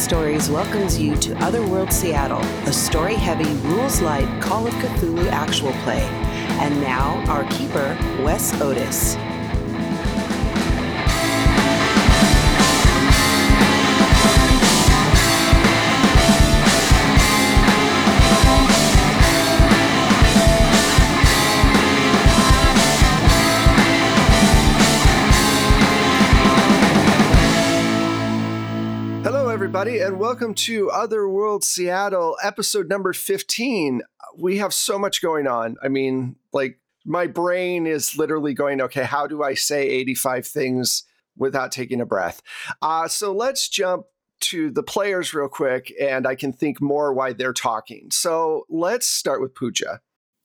Stories welcomes you to Otherworld Seattle, a story heavy, rules light Call of Cthulhu actual play. And now, our keeper, Wes Otis. Everybody, and welcome to Otherworld Seattle, episode number 15. We have so much going on. I mean, like, my brain is literally going, okay, how do I say 85 things without taking a breath? Uh, so let's jump to the players real quick, and I can think more why they're talking. So let's start with Pooja.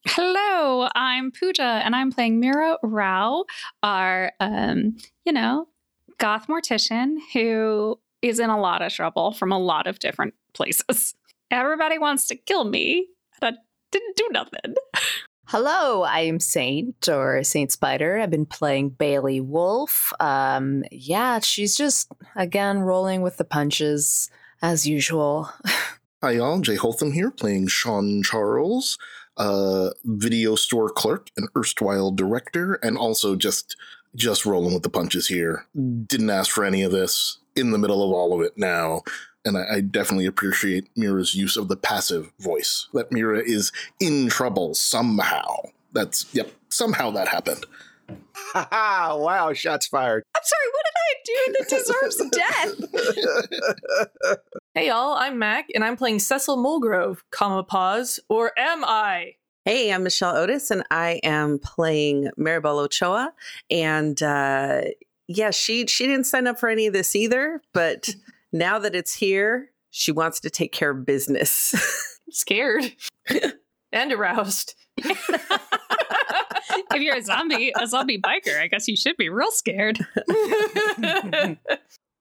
Hello, I'm Pooja, and I'm playing Mira Rao, our, um, you know, goth mortician who is in a lot of trouble from a lot of different places. Everybody wants to kill me, and I didn't do nothing. Hello, I am Saint or Saint Spider. I've been playing Bailey Wolf. Um, yeah, she's just again rolling with the punches as usual. Hi, y'all. Jay Holtham here, playing Sean Charles, a video store clerk, an erstwhile director, and also just just rolling with the punches here. Didn't ask for any of this in the middle of all of it now. And I, I definitely appreciate Mira's use of the passive voice. That Mira is in trouble somehow. That's, yep, somehow that happened. wow, shots fired. I'm sorry, what did I do that deserves death? hey y'all, I'm Mac, and I'm playing Cecil Mulgrove, comma pause, or am I? Hey, I'm Michelle Otis, and I am playing Maribel Ochoa. And uh, yeah, she she didn't sign up for any of this either, but now that it's here, she wants to take care of business. Scared and aroused. if you're a zombie, a zombie biker, I guess you should be real scared.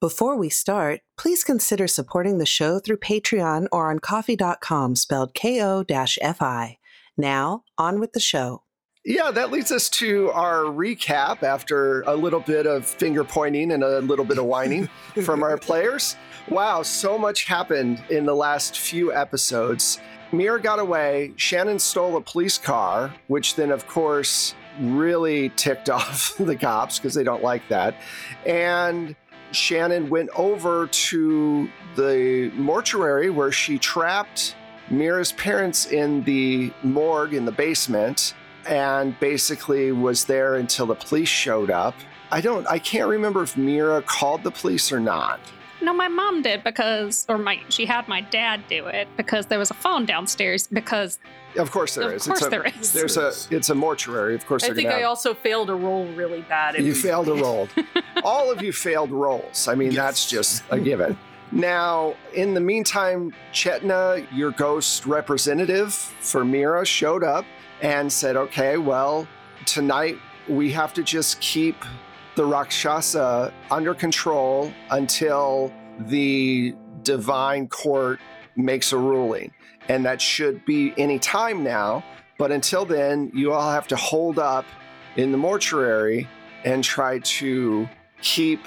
Before we start, please consider supporting the show through Patreon or on ko-fi, spelled K-O-F-I. Now, on with the show. Yeah, that leads us to our recap after a little bit of finger pointing and a little bit of whining from our players. Wow, so much happened in the last few episodes. Mira got away. Shannon stole a police car, which then, of course, really ticked off the cops because they don't like that. And Shannon went over to the mortuary where she trapped Mira's parents in the morgue in the basement and basically was there until the police showed up. I don't, I can't remember if Mira called the police or not. No, my mom did because, or my, she had my dad do it because there was a phone downstairs. Because of course there of is. Of course a, there is. There's a, it's a mortuary. Of course, I think I have, also failed a roll really bad. You failed a roll. All of you failed rolls. I mean, yes. that's just a given. Now, in the meantime, Chetna, your ghost representative for Mira, showed up and said, okay, well, tonight we have to just keep the Rakshasa under control until the divine court makes a ruling. And that should be any time now. But until then, you all have to hold up in the mortuary and try to keep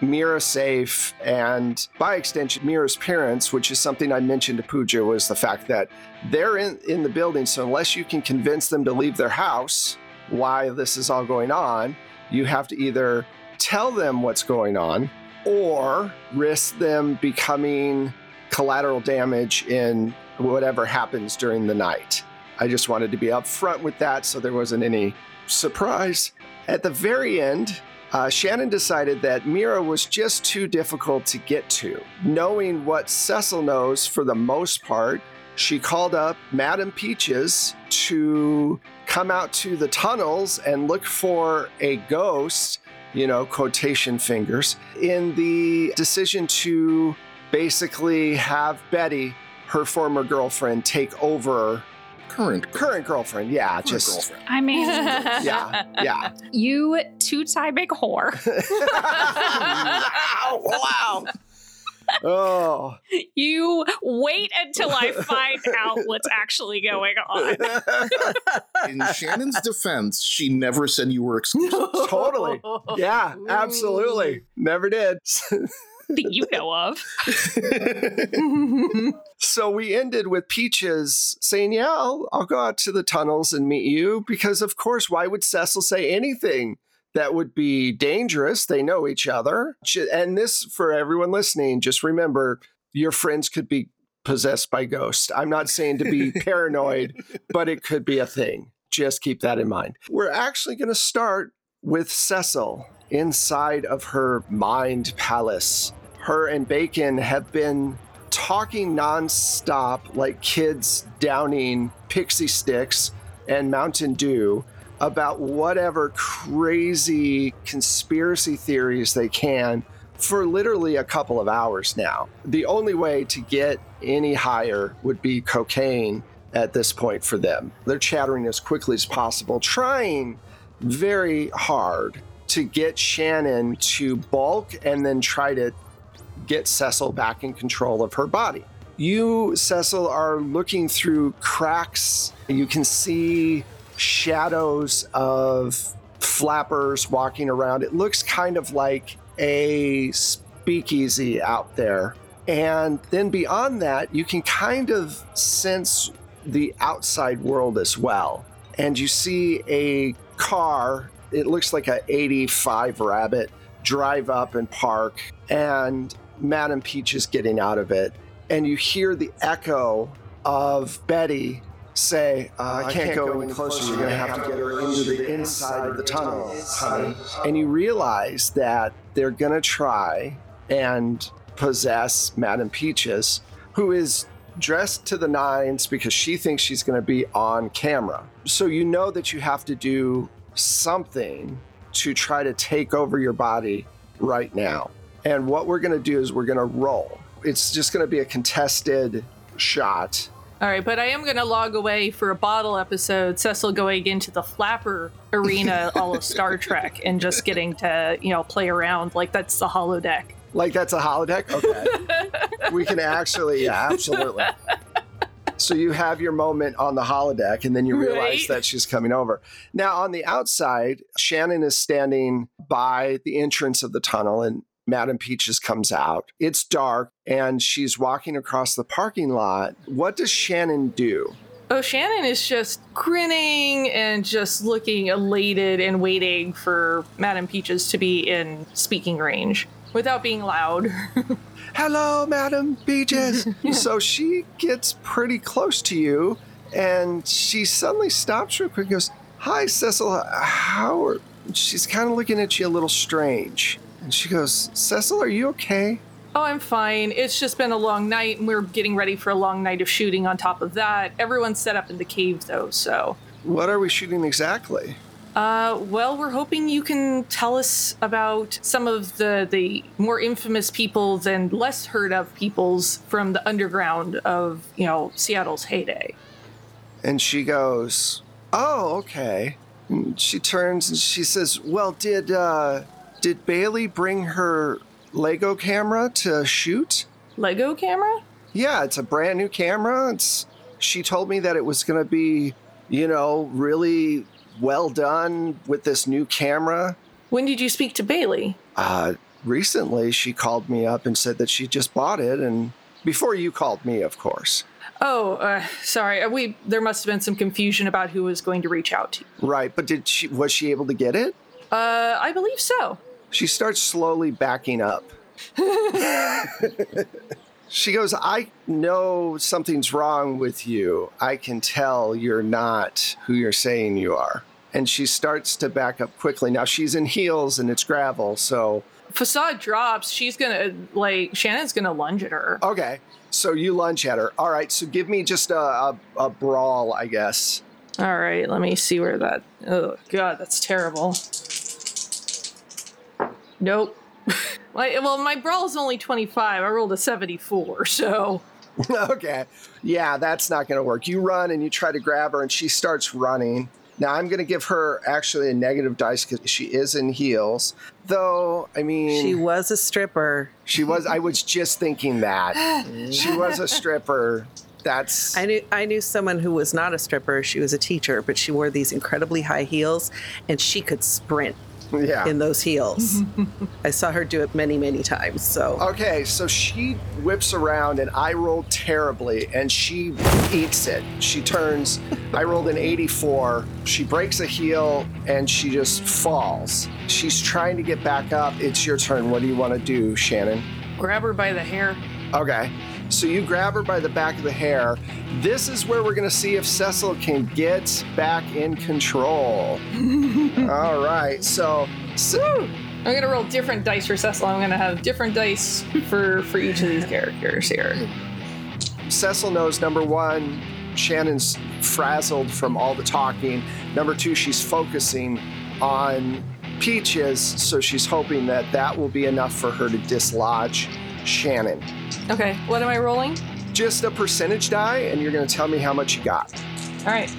Mira safe, and by extension, Mira's parents, which is something I mentioned to Pooja, was the fact that they're in, in the building. So unless you can convince them to leave their house while this is all going on, you have to either tell them what's going on or risk them becoming collateral damage in whatever happens during the night. I just wanted to be upfront with that so there wasn't any surprise. At the very end, uh, Shannon decided that Mira was just too difficult to get to. Knowing what Cecil knows for the most part, she called up Madame Peaches to come out to the tunnels and look for a ghost, you know, quotation fingers, in the decision to basically have Betty her former girlfriend take over Current current girlfriend. Yeah, current just girlfriend. I mean, yeah, yeah. you two tie big whore. wow, wow. Oh. You wait until I find out what's actually going on. In Shannon's defense, she never said you were exclusive. Totally. Yeah, absolutely. Never did. That you know of. So we ended with Peaches saying, Yeah, I'll, I'll go out to the tunnels and meet you. Because, of course, why would Cecil say anything that would be dangerous? They know each other. And this, for everyone listening, just remember your friends could be possessed by ghosts. I'm not saying to be paranoid, but it could be a thing. Just keep that in mind. We're actually going to start with Cecil inside of her mind palace. Her and Bacon have been talking nonstop like kids downing pixie sticks and Mountain Dew about whatever crazy conspiracy theories they can for literally a couple of hours now. The only way to get any higher would be cocaine at this point for them. They're chattering as quickly as possible, trying very hard to get Shannon to bulk and then try to get Cecil back in control of her body. You, Cecil, are looking through cracks. You can see shadows of flappers walking around. It looks kind of like a speakeasy out there. And then beyond that, you can kind of sense the outside world as well. And you see a car, it looks like a 85 Rabbit, drive up and park. And Madam Peach is getting out of it. And you hear the echo of Betty say, uh, I, can't go any closer. You're going to have to get her into the inside of the tunnel, honey. And you realize that they're going to try and possess Madam Peaches, who is dressed to the nines because she thinks she's going to be on camera. So you know that you have to do something to try to take over your body right now. And what we're going to do is we're going to roll. It's just going to be a contested shot. All right, but I am going to log away for a bottle episode. Cecil going into the flapper arena, all of Star Trek, and just getting to you know play around like that's the holodeck. Like that's a holodeck? Okay. we can actually, yeah, absolutely. So you have your moment on the holodeck, and then you realize Right. that she's coming over. Now, on the outside, Shannon is standing by the entrance of the tunnel, and Madam Peaches comes out. It's dark, and she's walking across the parking lot. What does Shannon do? Oh, Shannon is just grinning and just looking elated and waiting for Madame Peaches to be in speaking range without being loud. Hello, Madam Peaches. so she gets pretty close to you, and she suddenly stops real quick and goes, Hi, Cecil. How are. She's kind of looking at you a little strange. And she goes, Cecil, are you okay? Oh, I'm fine. It's just been a long night, and we're getting ready for a long night of shooting on top of that. Everyone's set up in the cave, though, so. What are we shooting exactly? Uh, well, we're hoping you can tell us about some of the, the more infamous peoples and less heard of peoples from the underground of, you know, Seattle's heyday. And she goes, Oh, okay. And she turns and she says, Well, did uh did Bailey bring her Lego camera to shoot? Lego camera? Yeah, it's a brand new camera. It's she told me that it was going to be, you know, really well done with this new camera. When did you speak to Bailey? Uh recently she called me up and said that she just bought it and before you called me, of course. Oh, uh, sorry. uh, We there must have been some confusion about who was going to reach out to you. Right, but did she was she able to get it? Uh, I believe so. She starts slowly backing up. she goes, I know something's wrong with you. I can tell you're not who you're saying you are. And she starts to back up quickly. Now she's in heels and it's gravel, so Facade drops. She's gonna like Shannon's gonna lunge at her. okay. So you lunge at her. All right, so give me just a, a, a brawl, I guess. All right, let me see where that. Oh God, that's terrible. Nope. my, well, my brawl is only twenty five. I rolled a seventy four, so okay. Yeah, that's not going to work. You run and you try to grab her, and she starts running. Now, I'm going to give her actually a negative dice because she is in heels. Though, I mean, She was a stripper. she was, I was just thinking that. she was a stripper. That's. I knew I knew someone who was not a stripper. She was a teacher, but she wore these incredibly high heels, and she could sprint yeah. in those heels. I saw her do it many, many times. So Okay, so she whips around and I rolled terribly and she eats it. She turns, I rolled an 84. She breaks a heel and she just falls. She's trying to get back up. It's your turn. What do you want to do, Shannon? Grab her by the hair. Okay. So you grab her by the back of the hair. This is where we're going to see if Cecil can get back in control. All right. So, so I'm gonna roll different dice for Cecil. I'm gonna have different dice for for each of these characters here. Cecil knows number one, Shannon's frazzled from all the talking. Number two, she's focusing on Peaches, so she's hoping that that will be enough for her to dislodge Shannon. Okay, what am I rolling? Just a percentage die, and you're going to tell me how much you got. All right.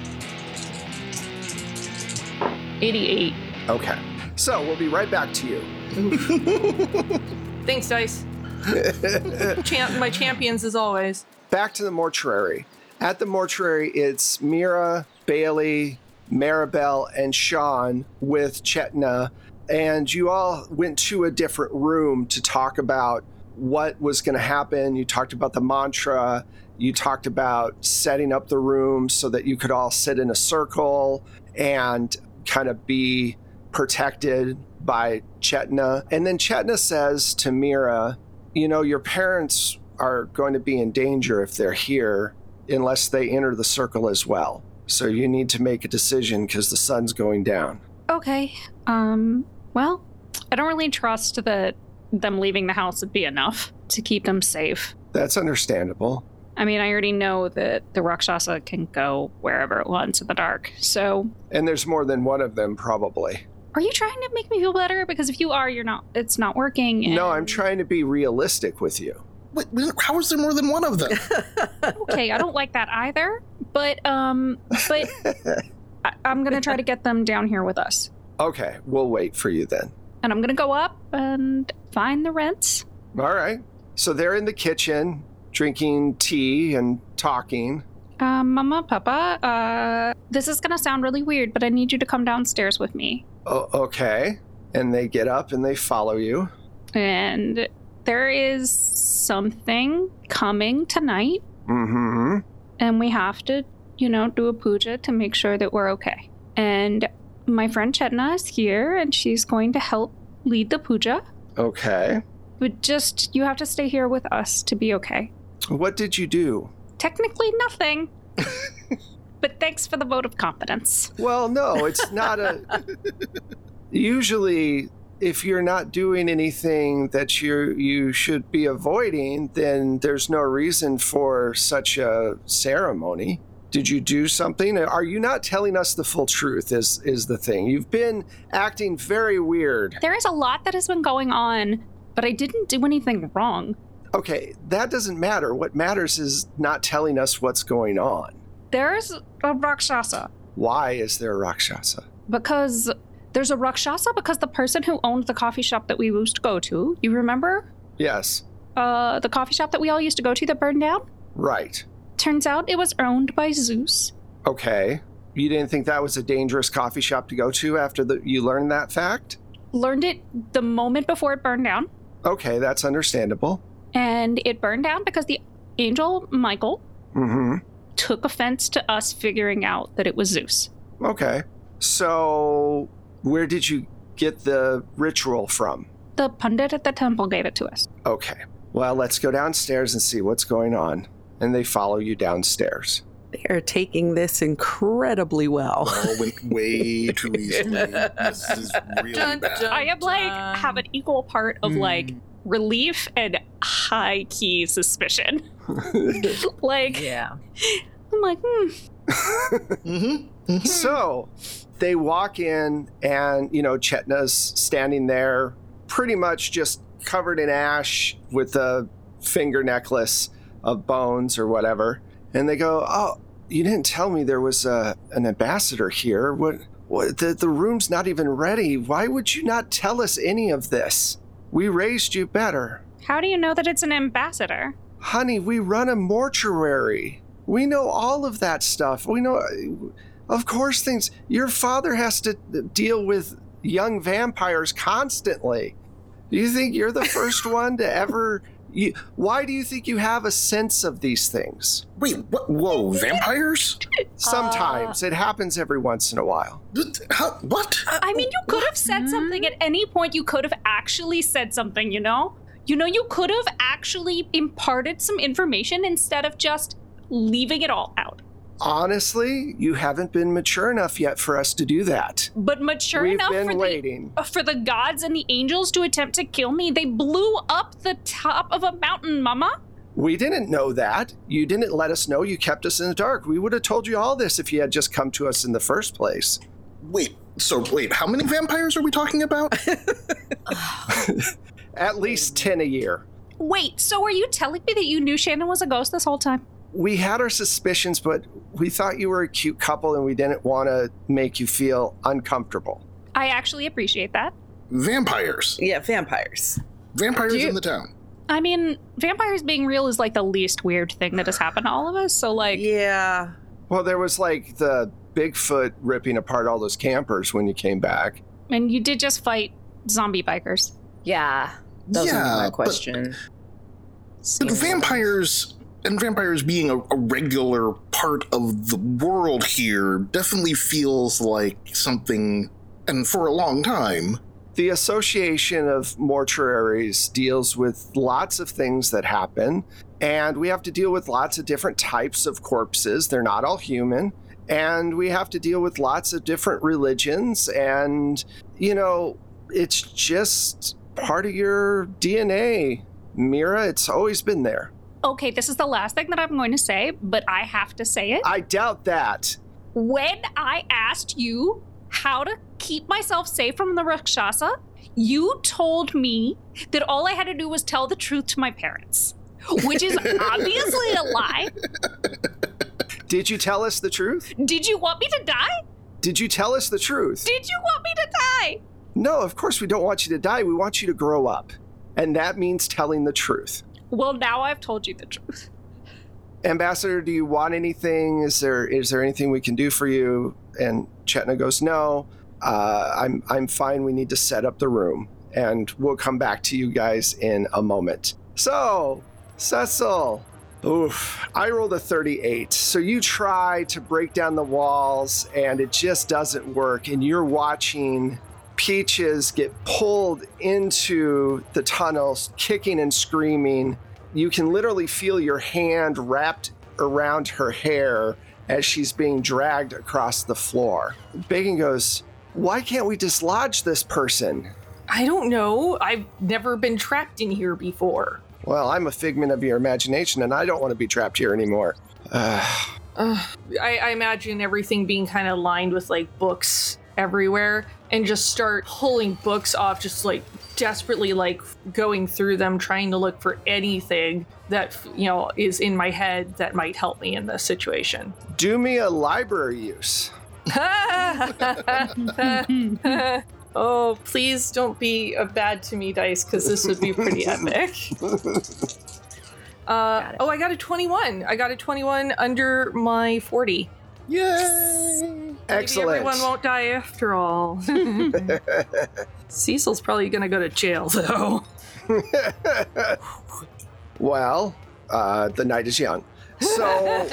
88. Okay. So we'll be right back to you. Thanks, dice. Champ, my champions as always. Back to the mortuary. At the mortuary, it's Mira, Bailey, Maribel, and Sean with Chetna. And you all went to a different room to talk about what was going to happen. You talked about the mantra. You talked about setting up the room so that you could all sit in a circle and kind of be protected by Chetna. And then Chetna says to Mira, You know, your parents are going to be in danger if they're here unless they enter the circle as well. So you need to make a decision because the sun's going down. Okay. Um, well, I don't really trust that them leaving the house would be enough to keep them safe. That's understandable. I mean, I already know that the Rakshasa can go wherever it wants in the dark. So, And there's more than one of them, probably. are you trying to make me feel better? Because if you are, you're not. It's not working. No, I'm trying to be realistic with you. Wait, wait, how is there more than one of them? Okay, I don't like that either. But um, but I, I'm gonna try to get them down here with us, Okay, we'll wait for you then. and I'm gonna go up and find the rents. All right. So they're in the kitchen drinking tea and talking. Um, Mama, Papa, uh, this is gonna sound really weird, but I need you to come downstairs with me. O- okay. And they get up and they follow you. And there is something coming tonight, Mm-hmm. and we have to, you know, do a puja to make sure that we're okay. And my friend Chetna is here, and she's going to help lead the puja. Okay. But just, you have to stay here with us to be okay. What did you do? Technically, nothing. but thanks for the vote of confidence. Well, no, it's not a. Usually, if you're not doing anything that you you should be avoiding, then there's no reason for such a ceremony. Did you do something? Are you not telling us the full truth? Is is the thing? You've been acting very weird. There is a lot that has been going on, but I didn't do anything wrong. Okay, that doesn't matter. What matters is not telling us what's going on. There's a Rakshasa. Why is there a Rakshasa? Because there's a Rakshasa because the person who owned the coffee shop that we used to go to, you remember? Yes, Uh, the coffee shop that we all used to go to that burned down? right. Turns out it was owned by Zeus. Okay. You didn't think that was a dangerous coffee shop to go to after the, you learned that fact? Learned it the moment before it burned down. Okay, that's understandable. And it burned down because the angel Michael Mm took offense to us figuring out that it was Zeus. Okay. So, where did you get the ritual from? The pundit at the temple gave it to us. Okay. Well, let's go downstairs and see what's going on. And they follow you downstairs. they are taking this incredibly well. All went way too easily. This is really Dun, bad. dun. I am like Dun. have an equal part of like relief and high key suspicion. like Yeah. I'm like, hmm, Mm-hmm. so they walk in, and you know Chetna's standing there, pretty much just covered in ash with a finger necklace. Of bones or whatever. And they go, "Oh, you didn't tell me there was a, an ambassador here. What? What? The, the room's not even ready. Why would you not tell us any of this? We raised you better, How do you know that it's an ambassador? honey. We run a mortuary. We know all of that stuff. We know, of course, things. Your father has to deal with young vampires constantly. Do you think you're the first one to ever? You, why do you think you have a sense of these things? Wait, what? Whoa, vampires? Sometimes it happens every once in a while. Th- How, what? I mean, you could have said something at any point. You could have actually said something, you know? You know, you could have actually imparted some information instead of just leaving it all out. Honestly, you haven't been mature enough yet for us to do that. But mature We've enough been for waiting. the uh, for the gods and the angels to attempt to kill me. They blew up the top of a mountain, Mama. We didn't know that. You didn't let us know. You kept us in the dark. We would have told you all this if you had just come to us in the first place. Wait, so wait, how many vampires are we talking about? At least 10 a year. Wait, so are you telling me that you knew Shannon was a ghost this whole time? We had our suspicions, but we thought you were a cute couple and we didn't want to make you feel uncomfortable. I actually appreciate that. vampires. Yeah, vampires. Vampires you- in the town. I mean, vampires being real is like the least weird thing that has happened to all of us. So, like, Yeah. Well, there was like the Bigfoot ripping apart all those campers when you came back. and you did just fight zombie bikers. Yeah, that was gonna Yeah, my question. But Seems- vampires and vampires being a, a regular part of the world here definitely feels like something, and for a long time. The Association of Mortuaries deals with lots of things that happen, and we have to deal with lots of different types of corpses. They're not all human. And we have to deal with lots of different religions, and, you know, it's just part of your DNA. Mira, it's always been there. Okay, this is the last thing that I'm going to say, but I have to say it. I doubt that. When I asked you how to keep myself safe from the Rakshasa, you told me that all I had to do was tell the truth to my parents, which is obviously a lie. Did you tell us the truth? Did you want me to die? Did you tell us the truth? Did you want me to die? No, of course we don't want you to die. We want you to grow up. And that means telling the truth. Well, now I've told you the truth. Ambassador, do you want anything? Is there is there anything we can do for you? And Chetna goes, No. Uh, I'm I'm fine. We need to set up the room, and we'll come back to you guys in a moment. So, Cecil, oof, I rolled a 38. So you try to break down the walls, and it just doesn't work. And you're watching Peaches get pulled into the tunnels, kicking and screaming. You can literally feel your hand wrapped around her hair as she's being dragged across the floor. Bacon goes, Why can't we dislodge this person? I don't know. I've never been trapped in here before. Well, I'm a figment of your imagination and I don't want to be trapped here anymore. Uh, I, I imagine everything being kind of lined with like books everywhere and just start pulling books off, just like desperately like going through them, trying to look for anything that, you know, is in my head that might help me in this situation. do me a library use. oh, please don't be a bad to me dice because this would be pretty epic. Uh, oh, I got a 21. I got a 21 under my 40. Yay! Excellent. Maybe everyone won't die after all. Cecil's probably gonna go to jail though. well, uh, the night is young. So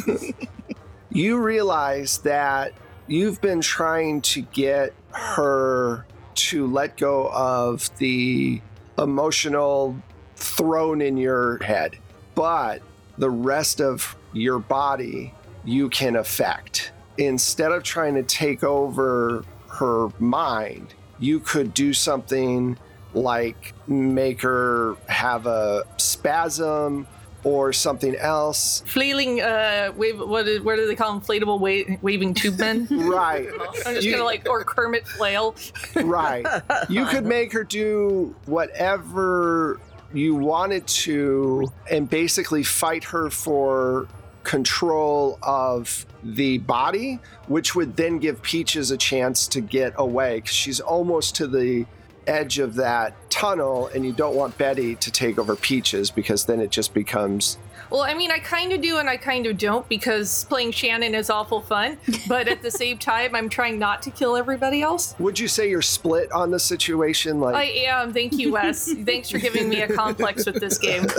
you realize that you've been trying to get her to let go of the emotional throne in your head, but the rest of your body you can affect. Instead of trying to take over her mind, you could do something like make her have a spasm or something else. Flailing, uh, wave, what, is, what do they call? Inflatable wa- waving tube men? Right, I'm just You- gonna like, or Kermit flail. right. You could make her do whatever you wanted to and basically fight her for control of the body, which would then give Peaches a chance to get away because she's almost to the edge of that tunnel, and you don't want Betty to take over Peaches because then it just becomes Well, I mean, I kind of do and I kind of don't because playing Shannon is awful fun, but at the same time, I'm trying not to kill everybody else. Would you say you're split on the situation? Like, I am. Thank you, Wes. Thanks for giving me a complex with this game.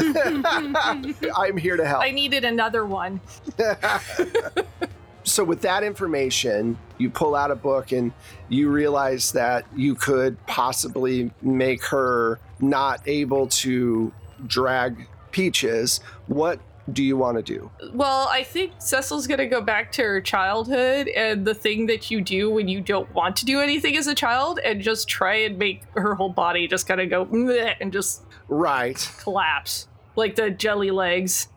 I'm here to help. I needed another one. so, with that information, you pull out a book and you realize that you could possibly make her not able to drag Peaches. What do you want to do? Well, I think Cecil's gonna go back to her childhood and the thing that you do when you don't want to do anything as a child and just try and make her whole body just kind of go and just Right. collapse like the jelly legs.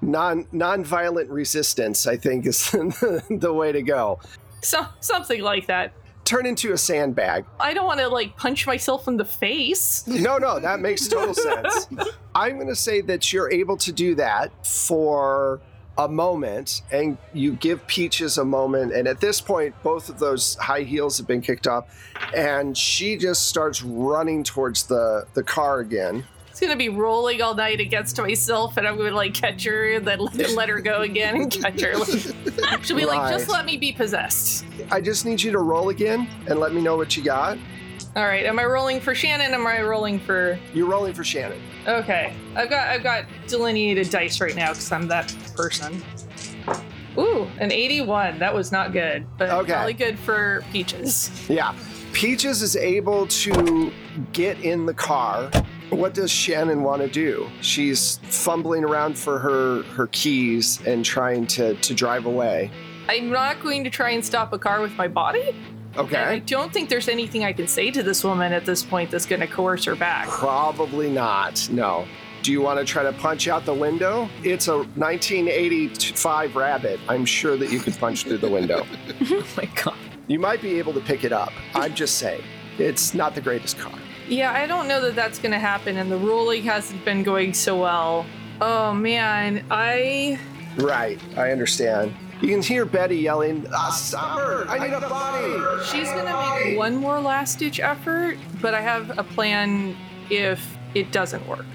Non non-violent resistance, I think, is the way to go. So something like that. Turn into a sandbag. I don't want to like punch myself in the face. No, no, that makes total sense. I'm going to say that you're able to do that for a moment and you give Peaches a moment. And at this point, both of those high heels have been kicked off and she just starts running towards the, the car again. It's gonna be rolling all night against myself, and I'm gonna like catch her and then let, her go again and catch her. She'll be like, "Just let me be possessed." I just need you to roll again and let me know what you got. All right, am I rolling for Shannon? Am I rolling for? You're rolling for Shannon. Okay, I've got I've got delineated dice right now because I'm that person. Ooh, an 81. That was not good, but Okay. probably good for Peaches. Yeah. Peaches is able to get in the car. What does Shannon want to do? She's fumbling around for her her keys and trying to to drive away. I'm not going to try and stop a car with my body. And I don't think there's anything I can say to this woman at this point that's going to coerce her back. Probably not. No. Do you want to try to punch out the window? It's a 1985 Rabbit. I'm sure that you could punch through the window. Oh my god. You might be able to pick it up. I'm just saying. It's not the greatest car. Yeah, I don't know that that's going to happen, and the rolling hasn't been going so well. Oh man, I. Right. I understand. You can hear Betty yelling, ah, Summer, I need a body. She's going to make one more last ditch effort, but I have a plan if it doesn't work.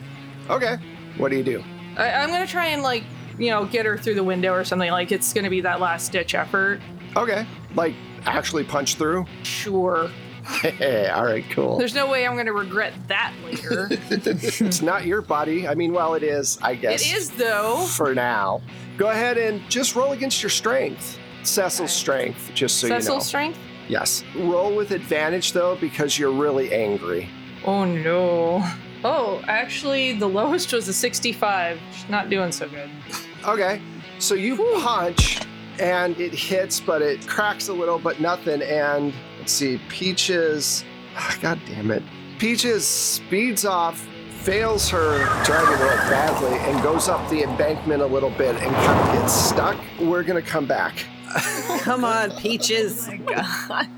Okay. What do you do? I, I'm going to try and, like, you know, get her through the window or something. Like, it's going to be that last ditch effort. Okay. Like actually punch through? Sure. Hey, all right, cool. There's no way I'm going to regret that later. It's not your body. I mean, well, it is, I guess. it is, though. For now. Go ahead and just roll against your strength. Cecil's strength, just so Cecil's you know. Cecil's strength? Yes. Roll with advantage, though, because you're really angry. Oh no. Oh, actually, the lowest was a 65. She's not doing so good. Okay. So you punch, and it hits, but it cracks a little, but nothing. And let's see, Peaches. ah, God damn it. Peaches speeds off, fails her driving real badly, and goes up the embankment a little bit and kind of gets stuck. We're going to come back. Come on, Peaches. God,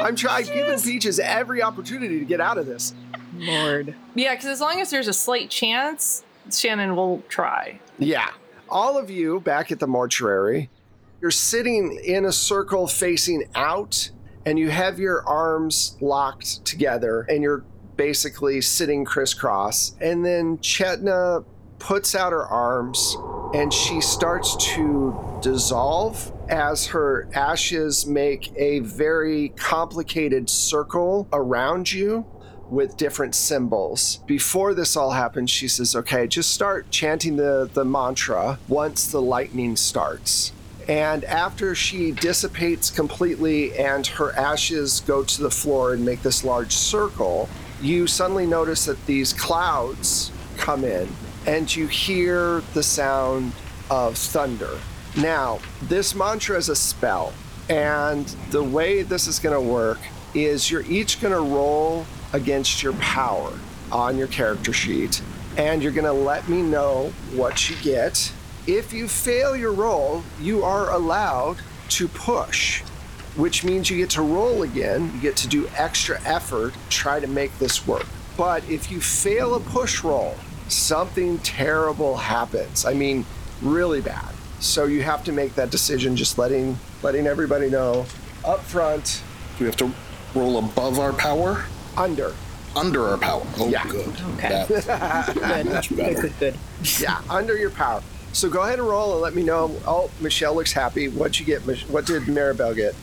I'm trying, giving Peaches every opportunity to get out of this. Lord. Yeah, because as long as there's a slight chance, Shannon will try. Yeah. All of you back at the mortuary, you're sitting in a circle facing out, and you have your arms locked together, and you're basically sitting crisscross. And then Chetna puts out her arms and she starts to dissolve as her ashes make a very complicated circle around you with different symbols. Before this all happens, she says, okay, just start chanting the, the mantra once the lightning starts. And after she dissipates completely and her ashes go to the floor and make this large circle, you suddenly notice that these clouds come in and you hear the sound of thunder. Now, this mantra is a spell, and the way this is going to work is you're each going to roll against your power on your character sheet, and you're going to let me know what you get. If you fail your roll, you are allowed to push, which means you get to roll again. You get to do extra effort, try to make this work. But if you fail a push roll, something terrible happens. I mean, really bad. So you have to make that decision, just letting letting everybody know up front, Do we have to roll above our power? under. Under our power. Oh, Yeah. good. Okay. That- Good. much Good, better. good, good. Yeah, under your power. So go ahead and roll and let me know. Oh, Michelle looks happy. What'd you get? What did Maribel get?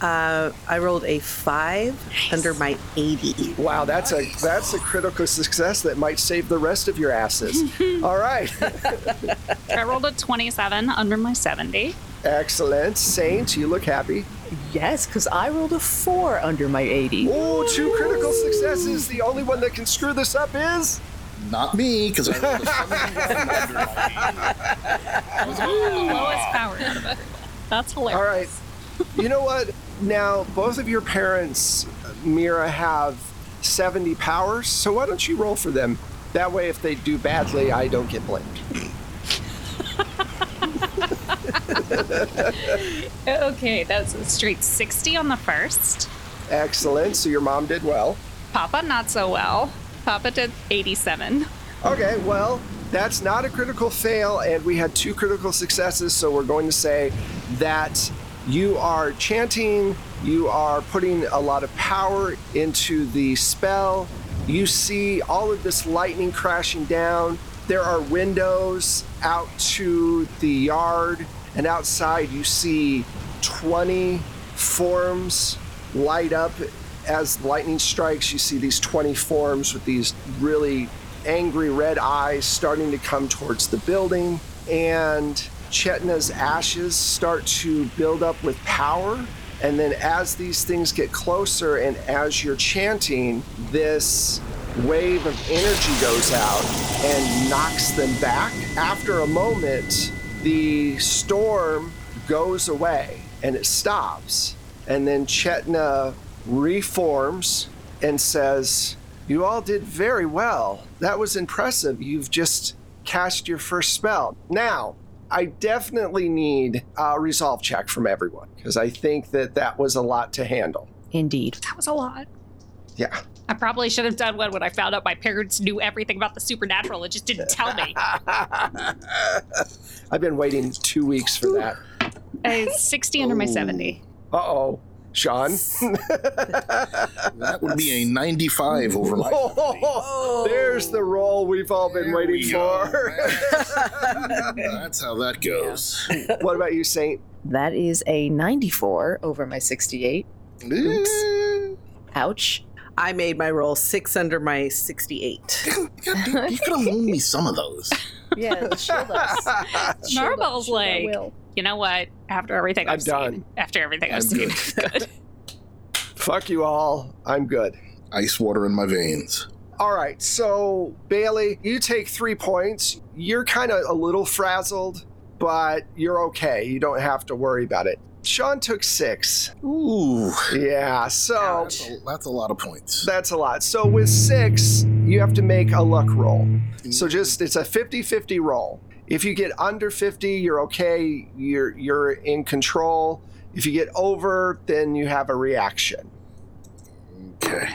Uh, I rolled a five under my 80. Wow, that's a that's a critical success that might save the rest of your asses. All right, I rolled a 27 under my 70. excellent. Saint, you look happy. Yes, because I rolled a four under my 80. Oh, two critical successes. The only one that can screw this up is. Not me, because I rolled a 71 under my- Lowest power out of everyone. That's hilarious. All right. You know what? Now, both of your parents, Mira, have 70 powers, so why don't you roll for them? That way, if they do badly, I don't get blamed. Okay, that's a straight 60 on the first. Excellent. So your mom did well. Papa, not so well. Papa did 87. Okay, well, that's not a critical fail, and we had two critical successes, so we're going to say that you are chanting, you are putting a lot of power into the spell. You see all of this lightning crashing down. There are windows out to the yard, and outside you see 20 forms light up as lightning strikes. You see these 20 forms with these really angry red eyes starting to come towards the building, and Chetna's ashes start to build up with power. And then, as these things get closer, and as you're chanting, this wave of energy goes out and knocks them back. After a moment, the storm goes away and it stops. And then Chetna reforms and says, You all did very well. That was impressive. You've just cast your first spell. Now, I definitely need a resolve check from everyone because I think that that was a lot to handle. Indeed. That was a lot. Yeah. I probably should have done one when I found out my parents knew everything about the supernatural and just didn't tell me. I've been waiting two weeks for that. Uh, 60 under my 70. Uh oh. Sean? That would be a 95 over my. Oh, there's the roll we've all been There waiting for. That's how that goes. what about you, Saint? That is a 94 over my 68. Eh, Ouch. I made my roll six under my 68. You could have loaned me some of those. Yeah, shield us. Maribel's like, you know what? After everything I'm I've done. seen, after everything I'm I've seen, good. good. Fuck you all. I'm good. Ice water in my veins. All right, so Bailey, you take three points. You're kind of a little frazzled, but you're okay. You don't have to worry about it. Sean took six. Ooh, Yeah, so that's a, that's a lot of points. that's a lot. So with six, you have to make a luck roll. So mm. just it's a 50-50 roll. If you get under 50, you're okay. You're you're in control. If you get over, then you have a reaction. Okay.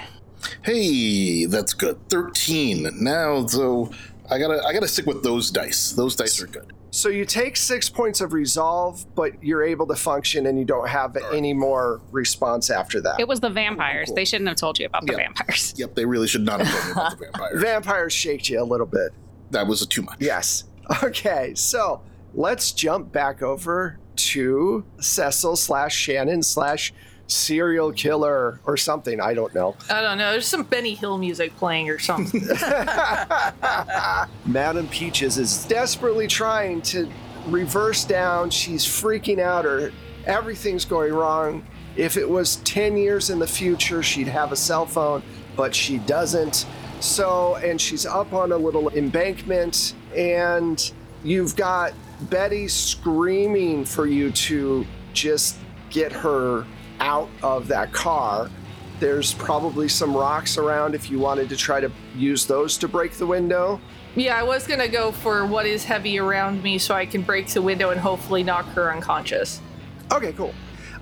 Hey, that's good. Thirteen. Now, so I gotta I gotta stick with those dice. Those dice are good. So you take six points of resolve, but you're able to function and you don't have any more response after that. It was the vampires. They shouldn't have told you about the Yeah. vampires. Yep, they really should not have told me about the vampires. Vampires shaked you a little bit. that was too much. Yes. Okay, so let's jump back over to Cecil slash Shannon slash serial killer or something. I don't know. I don't know. There's some Benny Hill music playing or something. Madam Peaches is desperately trying to reverse down. She's freaking out, or everything's going wrong. If it was 10 years in the future, she'd have a cell phone, but she doesn't. So, and she's up on a little embankment, and you've got Betty screaming for you to just get her out of that car. There's probably some rocks around if you wanted to try to use those to break the window. yeah, I was gonna go for what is heavy around me so I can break the window and hopefully knock her unconscious. Okay, cool.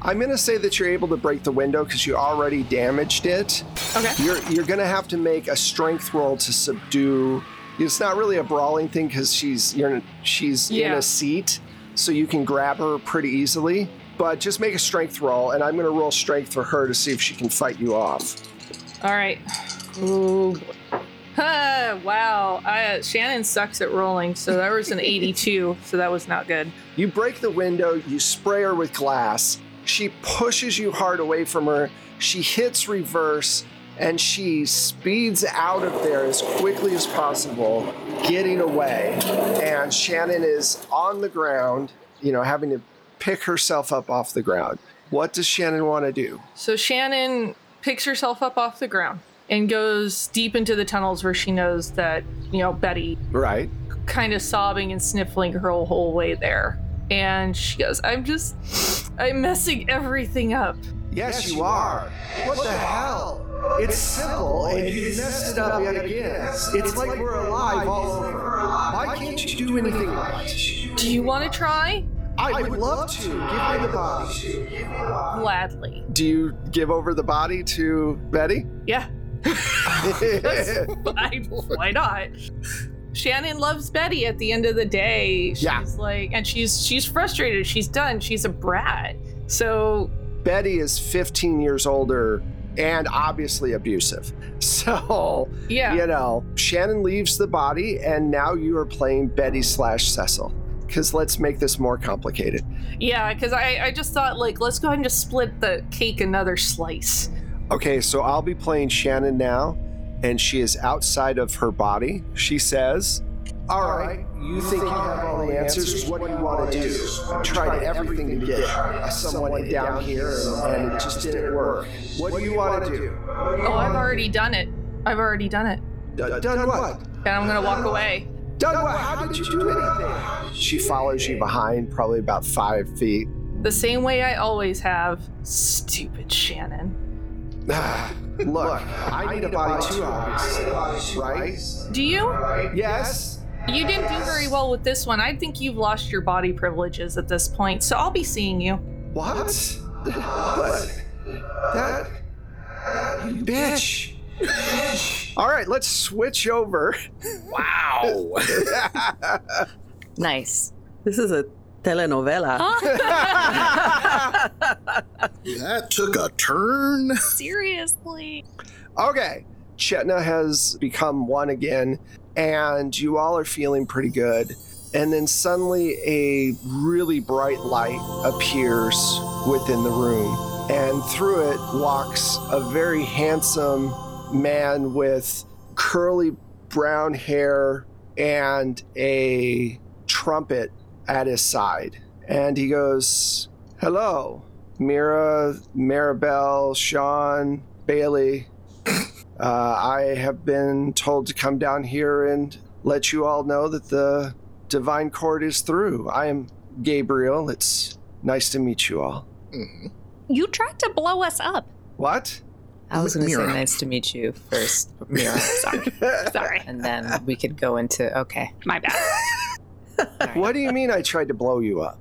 I'm to say that you're able to break the window because you already damaged it. Okay. You're you're to have to make a strength roll to subdue. It's not really a brawling thing because she's you're she's in a seat, so you can grab her pretty easily. But just make a strength roll, and I'm to roll strength for her to see if she can fight you off. All right. Ooh. Ah, wow. I, Shannon sucks at rolling, so that was an 82, so that was not good. You break the window, you spray her with glass. She pushes you hard away from her. She hits reverse and she speeds out of there as quickly as possible, getting away. And Shannon is on the ground, you know, having to pick herself up off the ground. What does Shannon want to do? So Shannon picks herself up off the ground and goes deep into the tunnels where she knows that, you know, Betty Right. kind of sobbing and sniffling her whole way there. And she goes, I'm just, I'm messing everything up. Yes, you are. What the hell? It's simple, and you messed it up yet again. It's like we're alive all over. Why can't you do anything right? Do you want to try? I would love to. Give me the body. Gladly. Do you give over the body to Betty? Yeah. I, why not? Shannon loves Betty at the end of the day. She's Yeah. like, and she's she's frustrated. She's done. She's a brat. So Betty is 15 years older and obviously abusive. So, yeah, you know, Shannon leaves the body, and now you are playing Betty slash Cecil. Because let's make this more complicated. yeah. Because I I just thought like let's go ahead and just split the cake another slice. Okay, so I'll be playing Shannon now, and she is outside of her body. She says, All right, you think you have all the answers. What do you want to do? I tried everything to get someone down here, and it just didn't work. What do you want to do? Oh, I've already done it. I've already done it. D- done what? And I'm gonna walk away. Done what? How did you do anything? She follows you behind, probably about five feet. The same way I always have. Stupid Shannon. Look, I need a body too, obviously, right? Do you? Yes. You didn't do very well with this one. I think you've lost your body privileges at this point, so I'll be seeing you. What? What? That. You bitch. All right, let's switch over. Wow. Nice. This is a telenovela. that took a turn. Seriously. Okay, Chetna has become one again, and you all are feeling pretty good. And then suddenly, a really bright light appears within the room, and through it walks a very handsome man with curly brown hair and a trumpet at his side. And he goes, Hello, Mira, Maribel, Sean, Bailey. Uh, I have been told to come down here and let you all know that the divine court is through. I am Gabriel. It's nice to meet you all. Mhm. You tried to blow us up. What? I was going to say nice to meet you first, Mira. Sorry. Sorry. and then we could go into okay. My bad. What do you mean I tried to blow you up?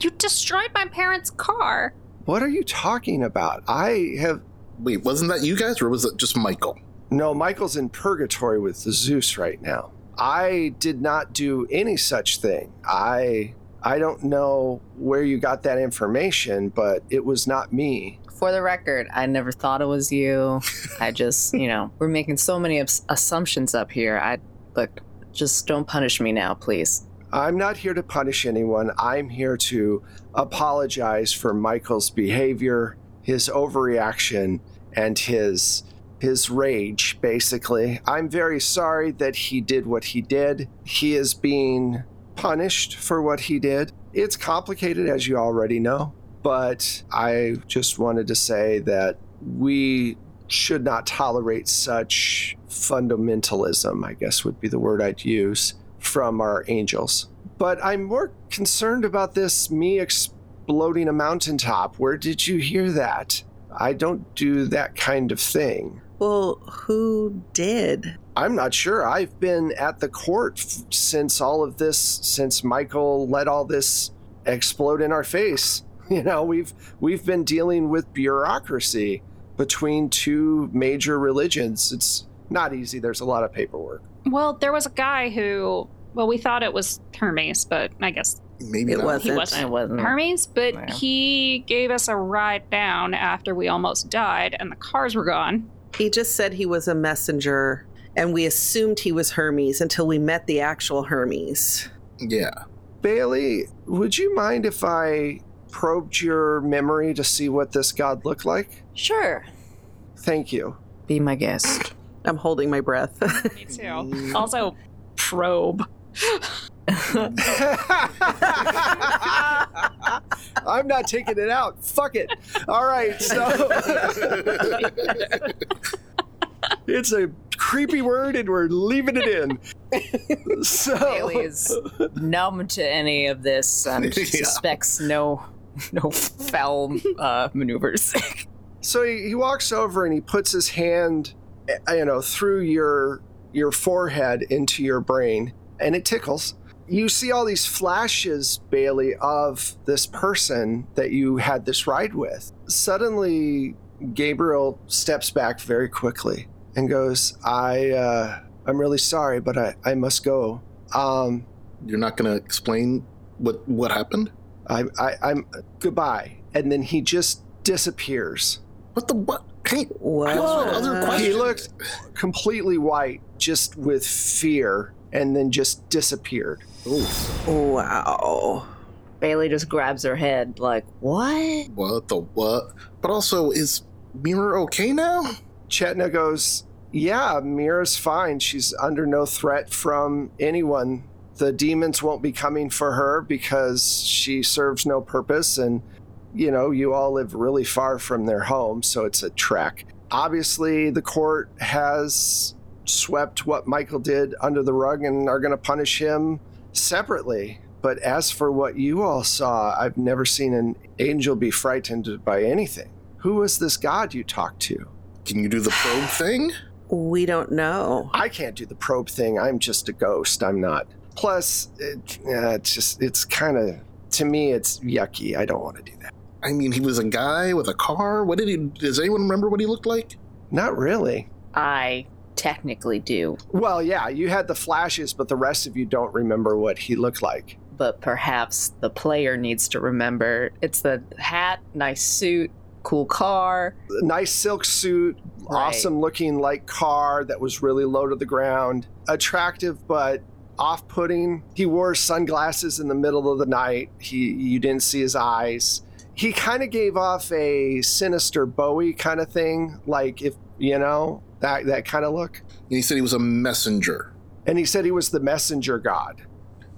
You destroyed my parents' car. What are you talking about? I have. Wait, wasn't that you guys, or was it just Michael? No, Michael's in purgatory with Zeus right now. I did not do any such thing. I. I don't know where you got that information, but it was not me. For the record, I never thought it was you. I just, you know, we're making so many abs- assumptions up here. I look, just don't punish me now, please. I'm not here to punish anyone. I'm here to apologize for Michael's behavior, his overreaction, and his his rage basically. I'm very sorry that he did what he did. He is being punished for what he did. It's complicated as you already know, but I just wanted to say that we should not tolerate such fundamentalism, I guess would be the word I'd use, from our angels. But I'm more concerned about this me exploding a mountaintop. Where did you hear that? I don't do that kind of thing. Well, who did? I'm not sure. I've been at the court f- since all of this, since Michael let all this explode in our face. You know, we've we've been dealing with bureaucracy between two major religions. It's not easy. There's a lot of paperwork. Well, there was a guy who, well, we thought it was Hermes, but I guess Maybe It not. wasn't. he wasn't It wasn't. Hermes. But Yeah. he gave us a ride down after we almost died, and the cars were gone. He just said he was a messenger, and we assumed he was Hermes until we met the actual Hermes. Yeah. Bailey, would you mind if I probed your memory to see what this god looked like? Sure. Thank you. Be my guest. I'm holding my breath. Me too. also, probe. I'm not taking it out. Fuck it. All right, so it's a creepy word, and we're leaving it in. So Bailey is numb to any of this and Yeah. suspects no no foul uh, maneuvers. So he, he walks over and he puts his hand, you know, through your your forehead into your brain, and it tickles. You see all these flashes, Bailey, of this person that you had this ride with. Suddenly, Gabriel steps back very quickly and goes, "I, uh, I'm really sorry, but I, I must go. Um, You're not going to explain what what happened? I, I, I'm goodbye." And then he just disappears. What the what? Hey, what? Whoa, other He questions? looked completely white, just with fear, and then just disappeared. Ooh, Wow. Bailey just grabs her head like, "What?" what the what? But also, is Mira okay now? Chetna goes, Yeah, Mira's fine. She's under no threat from anyone. The demons won't be coming for her because she serves no purpose. And, you know, you all live really far from their home, so it's a trek. Obviously, the court has swept what Michael did under the rug and are going to punish him separately. But as for what you all saw, I've never seen an angel be frightened by anything. Who was this god you talked to? Can you do the probe thing? We don't know. I can't do the probe thing. I'm just a ghost. I'm not. Plus, it, yeah, it's just, it's kind of, to me, it's yucky. I don't want to do that. I mean, he was a guy with a car. What did he? Does anyone remember what he looked like? Not really. I technically do, Well, yeah, you had the flashes, but the rest of you don't remember what he looked like. but perhaps the player needs to remember. It's the hat, nice suit, cool car. Nice silk suit, Right. awesome looking like car that was really low to the ground, attractive but off putting. He wore sunglasses in the middle of the night. He you didn't see his eyes. He kind of gave off a sinister Bowie kind of thing, like if you know that that kind of look. And he said he was a messenger, And he said he was the messenger god.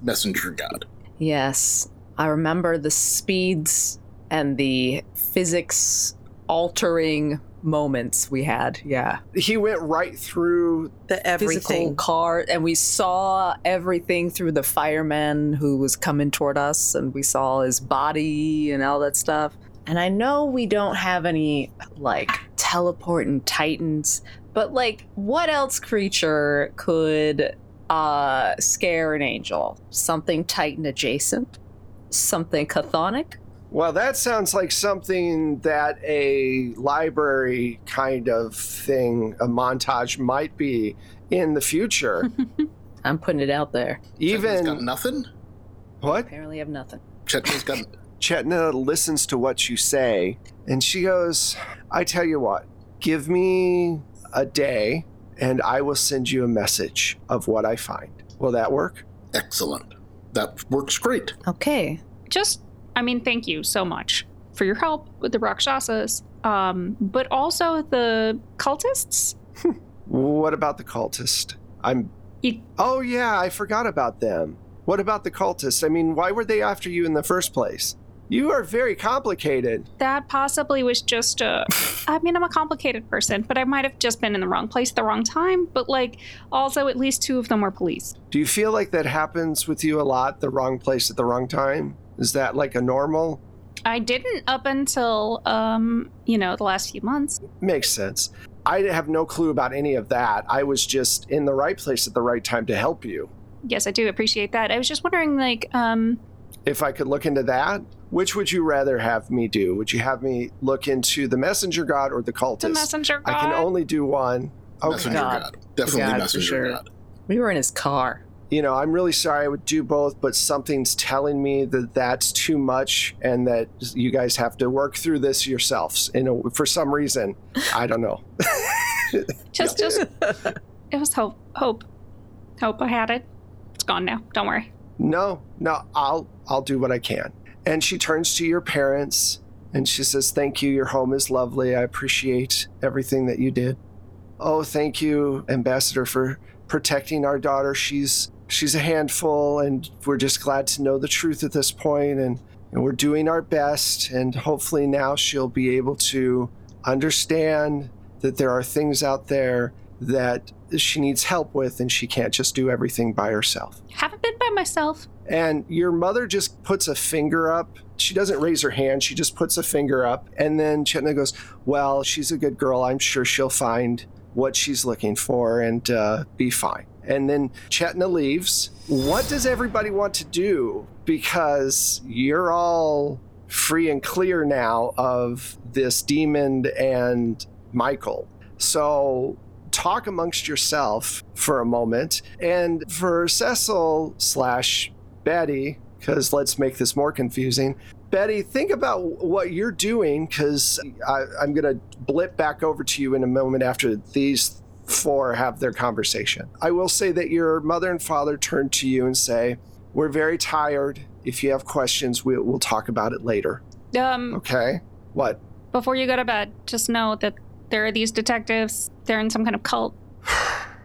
messenger god. Yes, I remember the speeds and the physics altering moments we had. Yeah. He went right through The Physical everything. car, and we saw everything through the fireman who was coming toward us, and we saw his body and all that stuff. And I know we don't have any like teleporting titans, but like, what else creature could uh scare an angel? Something titan adjacent? Something chthonic? Well, that sounds like something that a library kind of thing, a montage might be in the future. I'm putting it out there. Chetna's got Even nothing. what? Apparently, have nothing. Chetna's got. Chetna listens to what you say and she goes, I tell you what, give me a day and I will send you a message of what I find. Will that work? Excellent. That works great. Okay. Just, I mean, thank you so much for your help with the Rakshasas, um, but also the cultists. What about the cultist? I'm. You- Oh, yeah, I forgot about them. What about the cultist? I mean, why were they after you in the first place? You are very complicated. That possibly was just a. I mean, I'm a complicated person, but I might have just been in the wrong place at the wrong time. But, like, also, at least two of them were police. Do you feel like that happens with you a lot, the wrong place at the wrong time? Is that like a normal? I didn't up until, um, you know, the last few months. Makes sense. I have no clue about any of that. I was just in the right place at the right time to help you. Yes, I do appreciate that. I was just wondering, like, um, If I could look into that, Which would you rather have me do? Would you have me look into the messenger god or the cultist? The messenger god. I can only do one. Okay. Messenger God. God. Definitely God, messenger sure. God. We were in his car. You know, I'm really sorry I would do both, but something's telling me that that's too much and that you guys have to work through this yourselves. You uh, know, for some reason, I don't know. just, just. It was hope. Hope. Hope. I had it. It's gone now. Don't worry. No, no, I'll I'll do what I can. And she turns to your parents and she says, "Thank you. Your home is lovely. I appreciate everything that you did." Oh, thank you, ambassador for protecting our daughter. She's she's a handful and we're just glad to know the truth at this point and and we're doing our best and hopefully now she'll be able to understand that there are things out there that she needs help with and she can't just do everything by herself. Haven't been by myself. And your mother just puts a finger up. She doesn't raise her hand, she just puts a finger up. And then Chetna goes, Well, she's a good girl. I'm sure she'll find what she's looking for and uh, be fine. And then Chetna leaves. What does everybody want to do? Because you're all free and clear now of this demon and Michael. So talk amongst yourself for a moment. And for Cecil slash Betty, because let's make this more confusing. Betty, think about what you're doing, because I'm going to blip back over to you in a moment after these four have their conversation. I will say that your mother and father turn to you and say, We're very tired. If you have questions, we, we'll talk about it later. Um, Okay? What? before you go to bed, just know that there are these detectives. They're in some kind of cult.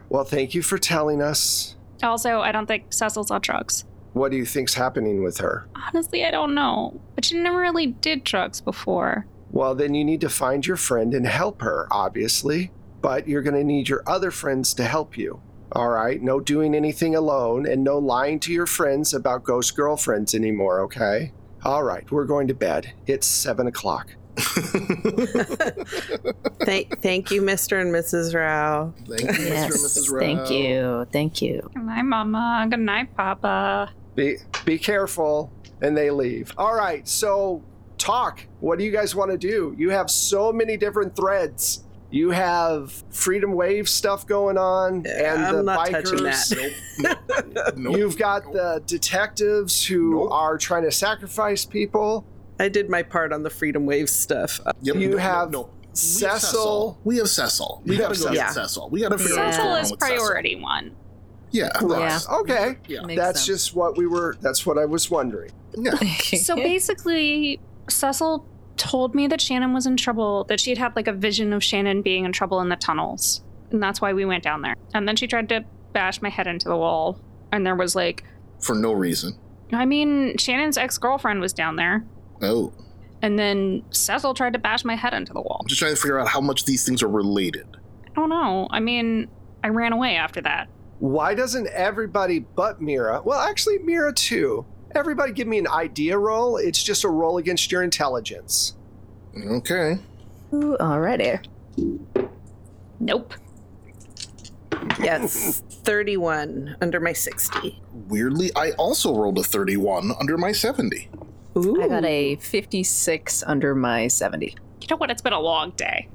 Well, thank you for telling us. Also, I don't think Cecil's on drugs. What do you think's happening with her? Honestly, I don't know. But she never really did drugs before. Well, then you need to find your friend and help her, obviously. But you're going to need your other friends to help you. All right? No doing anything alone and no lying to your friends about ghost girlfriends anymore, okay? All right, we're going to bed. It's seven o'clock. Thank, thank you, Mr. and Mrs. Rao. Thank you, Mr. and Yes. Mrs. Rao. Thank you. Thank you. Good night, Mama. Good night, Papa. Be be careful. And they leave. All right, so talk. What do you guys want to do? You have so many different threads. You have Freedom Wave stuff going on, and I'm the not bikers. touching that. Nope. Nope. Nope. You've got the detectives who Nope. are trying to sacrifice people. I did my part on the Freedom Wave stuff. Yep, you no, no, have no. We have Cecil. We have Cecil. We You gotta have go with Cecil. Cecil. We gotta figure out what's Cecil going on is with Cecil. priority one. Yeah. Yeah. Okay, Yeah. Makes that's sense. just what we were. That's what I was wondering. Yeah. So basically, Cecil told me that Shannon was in trouble, that she'd had like a vision of Shannon being in trouble in the tunnels. And that's why we went down there. And then she tried to bash my head into the wall. And there was like, For no reason. I mean, Shannon's ex girlfriend was down there. Oh. And then Cecil tried to bash my head into the wall. I'm just trying to figure out how much these things are related. I don't know. I mean, I ran away after that. Why doesn't everybody but Mira? Well, actually, Mira too. Everybody, give me an idea roll. It's just a roll against your intelligence. Okay. Ooh, alrighty. Nope. Yes, 31 under my 60. Weirdly, I also rolled a 31 under my 70. Ooh. I got a 56 under my 70. You know what? It's been a long day.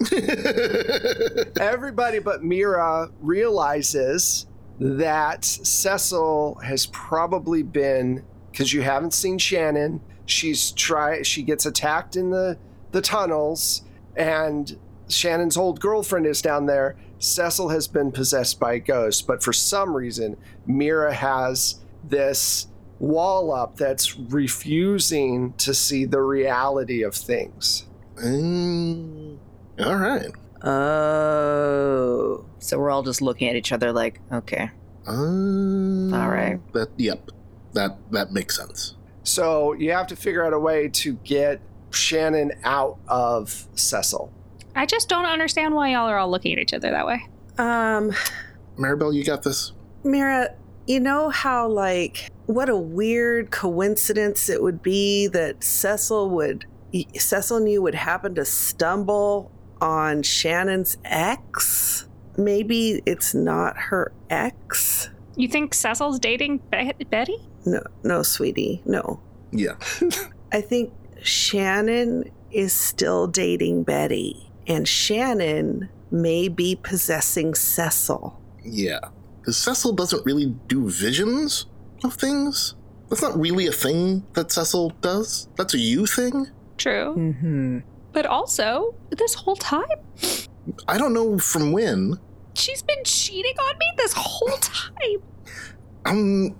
Everybody but Mira realizes that Cecil has probably been because you haven't seen Shannon. She's try she gets attacked in the the tunnels, and Shannon's old girlfriend is down there. Cecil has been possessed by a ghost, but for some reason, Mira has this wall up that's refusing to see the reality of things. Mm, all right. Oh. So we're all just looking at each other like, okay. Um, All right. That yep. That that makes sense. So you have to figure out a way to get Shannon out of Cecil. I just don't understand why y'all are all looking at each other that way. Um, Maribel, you got this. Mira, you know how, like, what a weird coincidence it would be that Cecil would, Cecil and you would happen to stumble on Shannon's ex? Maybe it's not her ex? You think Cecil's dating Be- Betty? No, no, sweetie, no. Yeah. I think Shannon is still dating Betty, and Shannon may be possessing Cecil. Yeah. Because Cecil doesn't really do visions of things. That's not really a thing that Cecil does. That's a you thing. True. Mm-hmm. But also, this whole time, I don't know from when. she's been cheating on me this whole time. Um,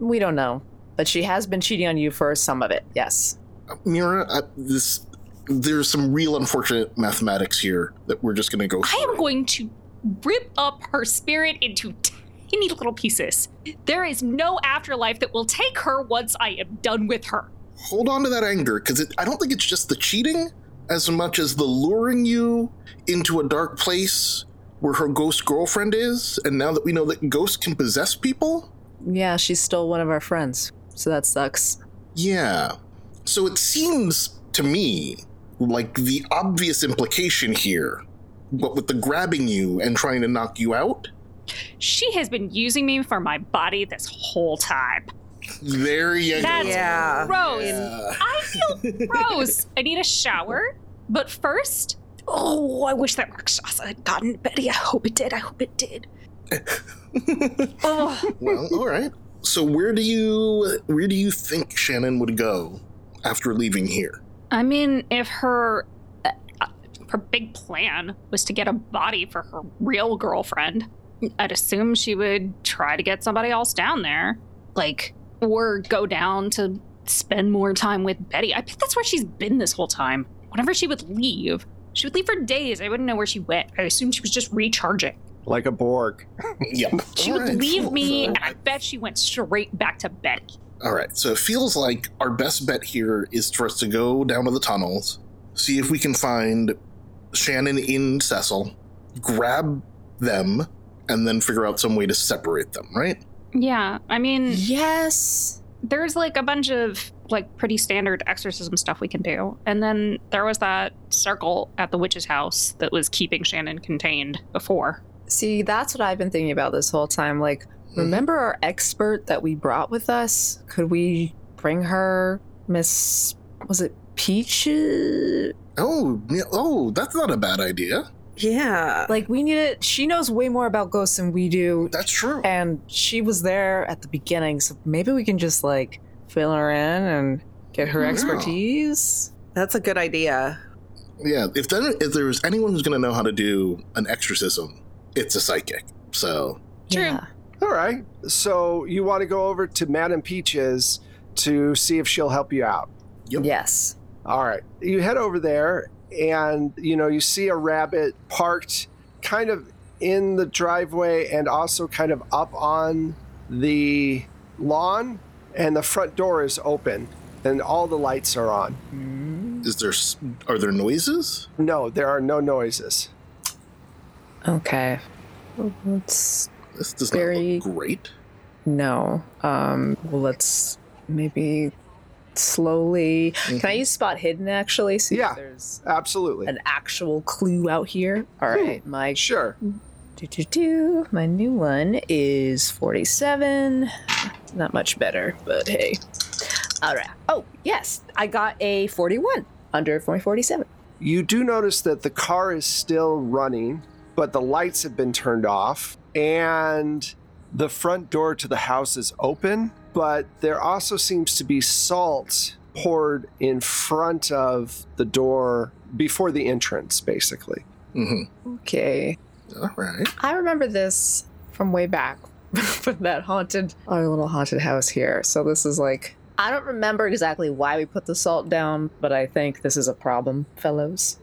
We don't know, but she has been cheating on you for some of it. Yes. Mira, I, this there's some real unfortunate mathematics here that we're just going to go. I am going to rip up her spirit into tiny little pieces. There is no afterlife that will take her once I am done with her. Hold on to that anger because I don't think it's just the cheating as much as the luring you into a dark place where her ghost girlfriend is, and now that we know that ghosts can possess people, Yeah, she's still one of our friends, so that sucks. yeah. So it seems to me like the obvious implication here, what with the grabbing you and trying to knock you out, She has been using me for my body this whole time. There you That's. Yeah. gross. Yeah. I feel gross. I need a shower. But first, oh, I wish that Rakshasa had gotten Betty. I hope it did. I hope it did. oh, Well, all right. So where do you where do you think Shannon would go after leaving here? I mean, if her uh, uh, her big plan was to get a body for her real girlfriend, I'd assume she would try to get somebody else down there, like or go down to spend more time with Betty. I bet that's where she's been this whole time. Whenever she would leave, she would leave for days. I wouldn't know where she went. I assumed she was just recharging. Like a Borg. Yep. She All would right. leave me, and I bet she went straight back to Betty. All right, so it feels like our best bet here is for us to go down to the tunnels, see if we can find Shannon in Cecil, grab them, and then figure out some way to separate them, right? Yeah, I mean, Yes. there's like a bunch of like pretty standard exorcism stuff we can do. And then there was that circle at the witch's house that was keeping Shannon contained before. See, that's what I've been thinking about this whole time. Like, remember our expert that we brought with us? Could we bring her, Miss, was it Peaches? Oh, oh, that's not a bad idea. Yeah. Like, we need it. She knows way more about ghosts than we do. That's true. And she was there at the beginning, so maybe we can just, like, fill her in and get her Yeah. expertise. That's a good idea. Yeah, if there, if there's anyone who's going to know how to do an exorcism, it's a psychic. So, True. Yeah. All right. So you want to go over to Madame Peaches to see if she'll help you out. Yep. Yes. All right. You head over there and you know, you see a rabbit parked kind of in the driveway and also kind of up on the lawn and the front door is open and all the lights are on. is there are there noises? No, there are no noises. Okay. Let's This does Very- not look great. No. Um, well, let's maybe slowly. Can I mm-hmm. use spot hidden actually? See Yeah. if there's Absolutely. an actual clue out here. All right, my Sure. do, do, do. my new one is forty-seven. Not much better, but hey. All right. Oh yes, I got a forty-one under forty-seven. You do notice that the car is still running, but the lights have been turned off, and the front door to the house is open, but there also seems to be salt poured in front of the door before the entrance, basically. hmm Okay. All right. I remember this from way back from that haunted, our little haunted house here. So this is like, I don't remember exactly why we put the salt down, but I think this is a problem, fellows.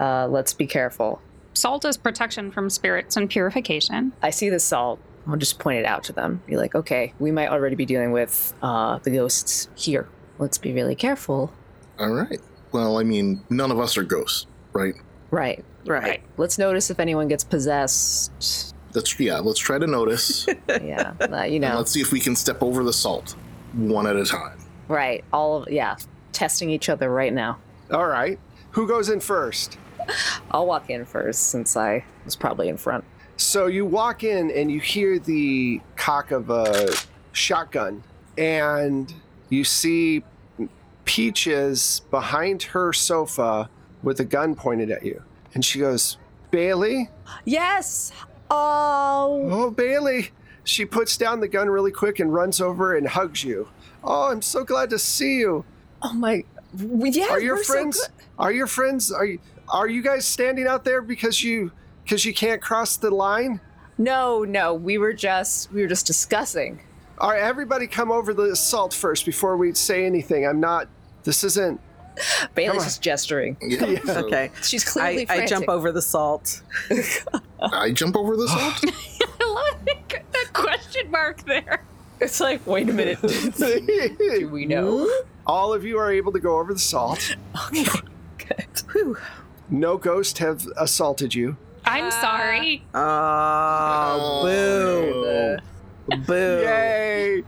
Uh, let's be careful. Salt is protection from spirits and purification. I see the salt. I'll just point it out to them. Be like, okay, we might already be dealing with uh, the ghosts here. Let's be really careful. All right. Well, I mean, none of us are ghosts, right? Right. Right. Let's notice if anyone gets possessed. Let's yeah. Let's try to notice. Yeah, uh, you and know. let's see if we can step over the salt one at a time. Right. All of yeah, testing each other right now. All right. Who goes in first? I'll walk in first since I was probably in front. So you walk in and you hear the cock of a shotgun, and you see Peaches behind her sofa with a gun pointed at you. And she goes, Bailey? Yes. Oh. Oh, Bailey. She puts down the gun really quick and runs over and hugs you. Oh, I'm so glad to see you. Oh my. Yeah. are your we're so friends are your friends are you are you guys standing out there because you because you can't cross the line? No, no. We were just we were just discussing. All right, everybody come over the salt first before we say anything. I'm not this isn't Bailey's just gesturing. Yeah, so Okay. She's I, clearly I frantic. jump over the salt. I jump over the salt. I love the, the question mark there. It's like, wait a minute. Do we know? Hmm? All of you are able to go over the salt. Okay. good. Whew. No ghosts have assaulted you. I'm sorry. Oh, boo. Boo. Yay!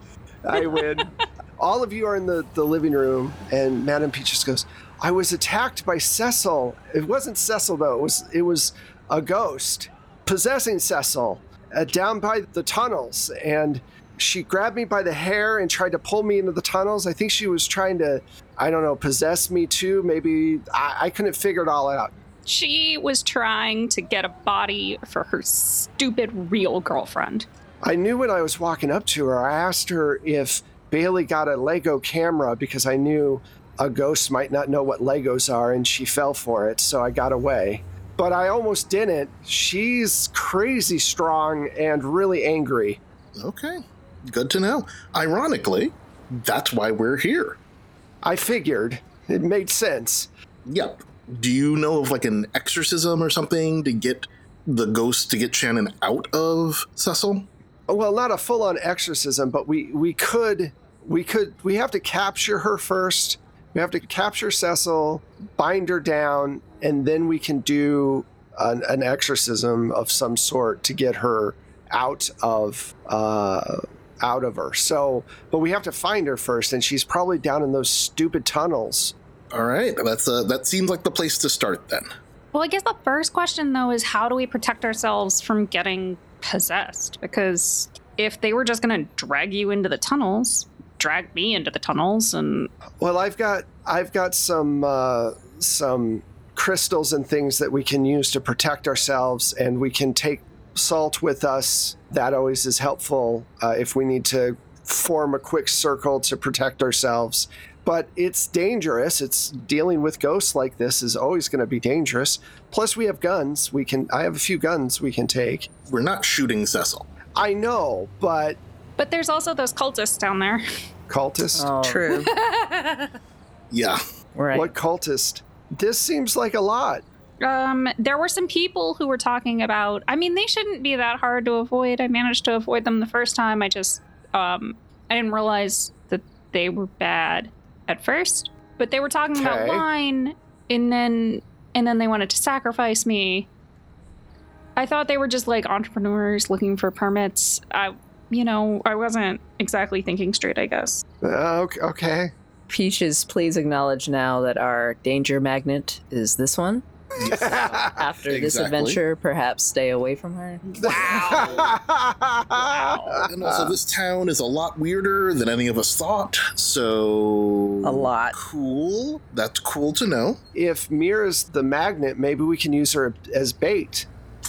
I win. All of you are in the, the living room, and Madame Peach just goes, I was attacked by Cecil. It wasn't Cecil though, it was it was a ghost possessing Cecil uh, down by the tunnels. And she grabbed me by the hair and tried to pull me into the tunnels. I think she was trying to, I don't know, possess me too. Maybe I, I couldn't figure it all out. She was trying to get a body for her stupid real girlfriend. I knew when I was walking up to her, I asked her if Bailey got a Lego camera because I knew a ghost might not know what Legos are, and she fell for it, so I got away. But I almost didn't. She's crazy strong and really angry. Okay, good to know. Ironically, that's why we're here. I figured it made sense. Yep. Do you know of like an exorcism or something to get the ghost to get Shannon out of Cecil? Well, not a full-on exorcism, but we we could we could we have to capture her first. We have to capture Cecil, bind her down, and then we can do an, an exorcism of some sort to get her out of uh, out of her. So, but we have to find her first, and she's probably down in those stupid tunnels. All right, that's uh, that seems like the place to start then. Well, I guess the first question, though, is how do we protect ourselves from getting possessed? Because if they were just going to drag you into the tunnels, drag me into the tunnels, and Well, I've got I've got some uh, some crystals and things that we can use to protect ourselves, and we can take salt with us. That always is helpful uh, if we need to form a quick circle to protect ourselves. But it's dangerous. It's dealing with ghosts like this is always going to be dangerous. Plus, we have guns. We can. I have a few guns we can take. We're not shooting Cecil. I know, but but there's also those cultists down there. cultist. Oh, True. Yeah, Right. What cultist? This seems like a lot. Um, there were some people who were talking about. I mean, they shouldn't be that hard to avoid. I managed to avoid them the first time. I just, um, I didn't realize that they were bad at first. But they were talking about wine, and then and then they wanted to sacrifice me. I thought they were just like entrepreneurs looking for permits. I, you know, I wasn't exactly thinking straight. I guess. Uh, okay. okay. Peaches, please acknowledge now that our danger magnet is this one. After this adventure, perhaps stay away from her. Wow! and also this town is a lot weirder than any of us thought. So A lot. Cool. That's cool to know. if Mira's the magnet, maybe we can use her as bait.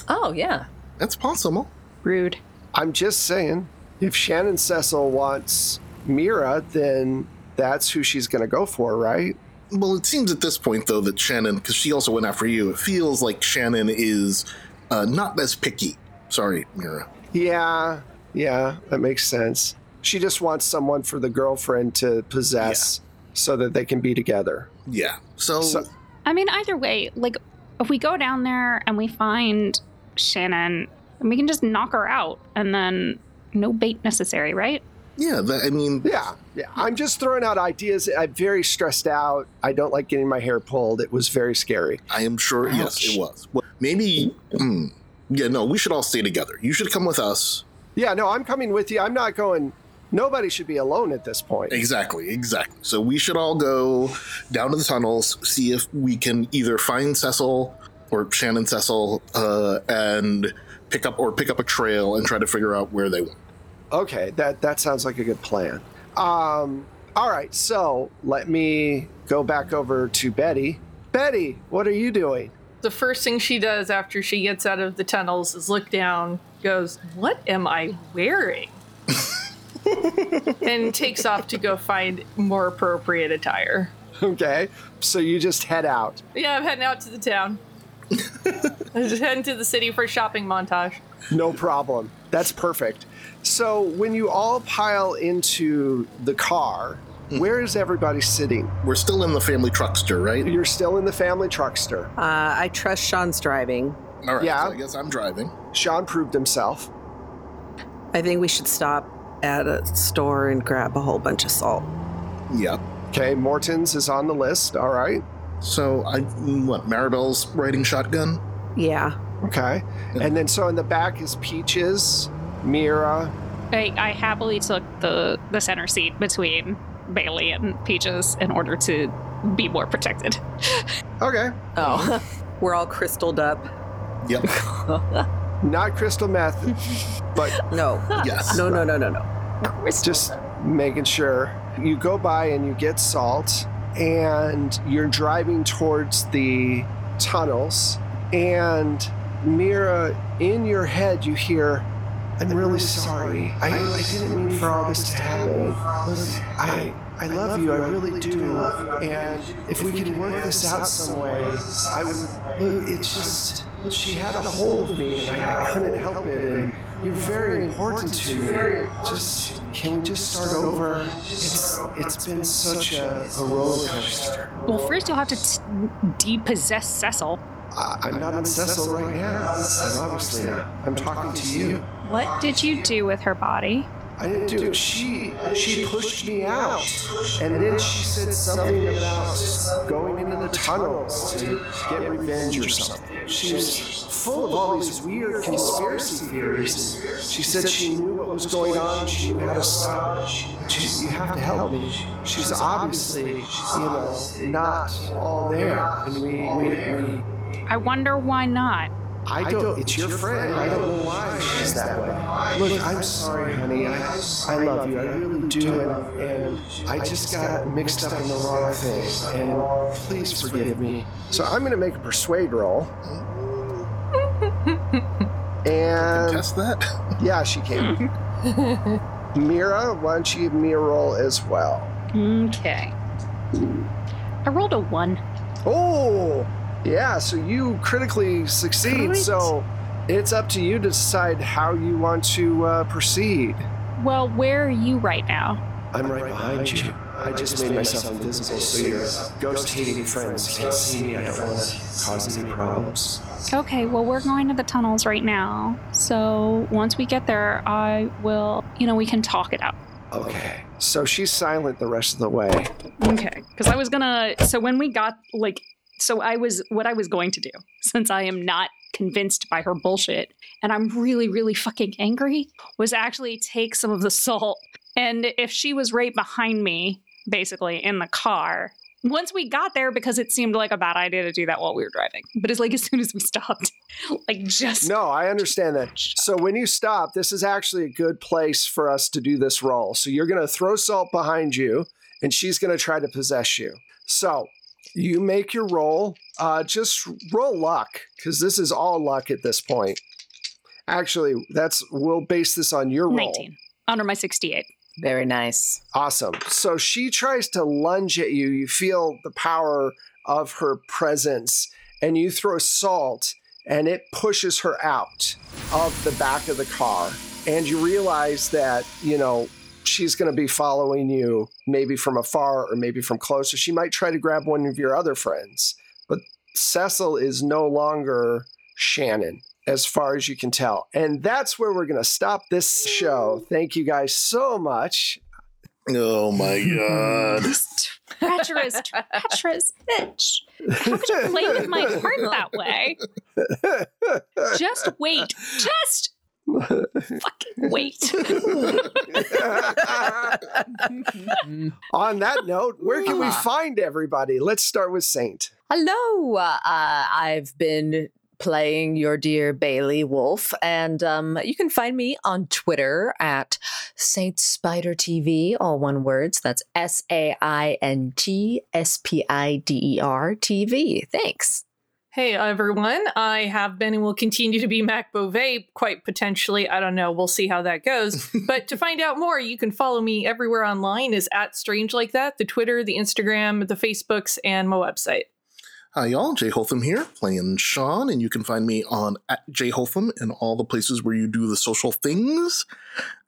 Oh, yeah. That's possible. Rude. I'm just saying, if Shannon Cecil wants Mira, then that's who she's going to go for, right? Well, it seems at this point, though, that Shannon, because she also went after you, it feels like Shannon is uh, not as picky. Sorry, Mira. Yeah, yeah, that makes sense. She just wants someone for the girlfriend to possess so that they can be together. Yeah. So, So- I mean, either way, like if we go down there and we find Shannon, and we can just knock her out, and then no bait necessary, right? yeah, that, I mean, Yeah, yeah. I'm just throwing out ideas. I'm very stressed out. I don't like getting my hair pulled. It was very scary. I am sure, yes, it was. Well, maybe, hmm, yeah, no, we should all stay together. You should come with us. Yeah, no, I'm coming with you. I'm not going. Nobody should be alone at this point. Exactly, exactly. So we should all go down to the tunnels, see if we can either find Cecil or Shannon Cecil, uh, and pick up or pick up a trail and try to figure out where they went. Okay, that that sounds like a good plan. Um, All right, so let me go back over to Betty. Betty, what are you doing? The first thing she does after she gets out of the tunnels is look down, goes, What am I wearing? and takes off to go find more appropriate attire. Okay, so you just head out. Yeah, I'm heading out to the town. I'm just heading to the city for a shopping montage. No problem. That's perfect. So when you all pile into the car, where is everybody sitting? We're still in the family truckster, right? You're still in the family truckster. Uh, I trust Sean's driving. All right. Yeah. so I guess I'm driving. Sean proved himself. I think we should stop at a store and grab a whole bunch of salt. Yeah. Okay, Morton's is on the list. All right. So I what? Maribel's riding shotgun. Yeah. Okay. And then so in the back is Peaches, Mira. I, I happily took the the center seat between Bailey and Peaches in order to be more protected. Okay. Oh. We're all crystalled up. Yep. Not crystal meth, but No. yes. No, no, no, no, no. just making sure. You go by and you get salt, and you're driving towards the tunnels. And Mira, in your head, you hear, I'm really sorry. I, I didn't mean for all this to happen. Look, I, I love you, I really do. And if we can work this out some way, I would. Look, it's just. She had a hold of me, and I, I couldn't help it. And you're very important to me. Just can we just start over? It's it's been such a, a roller coaster. Well, first you'll have to t- depossess Cecil. I, I'm not on Cecil right now. I'm obviously not. I'm talking to you. What did you do with her body? I didn't do it. She she pushed me out, and then she said something about going into the tunnels to get revenge or something. She was full of all these weird conspiracy theories. She said she knew what was going on. She knew how to stop. She, you have to help me. She's obviously, you know, not all there, and we we. we I wonder why not. I don't. It's your friend. I don't know why she's that way. Look, I'm sorry, honey. I, I love you. I really do, and, and I just got mixed up in the wrong thing. And please forgive me. So I'm going to make a persuade roll. And Test that. yeah, she can. Mira, why don't you give me a roll as well? Okay. I rolled a one. Oh, yeah. So you critically succeed. So it's up to you to decide how you want to uh, proceed. Well, where are you right now? I'm right behind you. I just made myself invisible so your ghost hating friends can't see me. I don't want to cause any problems. Okay, well, we're going to the tunnels right now. So once we get there, I will, you know, we can talk it out. Okay. So she's silent the rest of the way. Okay. Because I was gonna. So when we got, like, so I was, what I was going to do, since I am not convinced by her bullshit and I'm really, really fucking angry, was actually take some of the salt. And if she was right behind me, basically in the car, once we got there, because it seemed like a bad idea to do that while we were driving, but it's like as soon as we stopped, like just. No, I understand that. So when you stop, this is actually a good place for us to do this roll. So you're going to throw salt behind you, and she's going to try to possess you. So you make your roll. Uh, just roll luck, because this is all luck at this point. Actually, that's we'll base this on your roll. 19 under my 68. Very nice. Awesome. So she tries to lunge at you. You feel the power of her presence, and you throw salt, and it pushes her out of the back of the car. And you realize that, you know, she's going to be following you, maybe from afar or maybe from closer. She might try to grab one of your other friends, but Cecil is no longer Shannon. As far as you can tell. And that's where we're going to stop this show. Thank you guys so much. Oh my god. This treacherous, treacherous bitch. How could you play with my heart that way? Just wait. Just fucking wait. On that note, where can we find everybody? Let's start with Saint. Hello. Uh, uh, I've been playing your dear Bailey Wolf. And um, you can find me on Twitter at Saint Spider TV, all one words. That's S A I N T S P I D E R TV. Thanks. Hey everyone, I have been and will continue to be Mac Beauvais, quite potentially. I don't know. We'll see how that goes. but to find out more, you can follow me everywhere online is at Strange Like That, the Twitter, the Instagram, the Facebooks, and my website. Hi, y'all. Jay Holtham here, playing Sean, and you can find me on at Jay Holtham in all the places where you do the social things.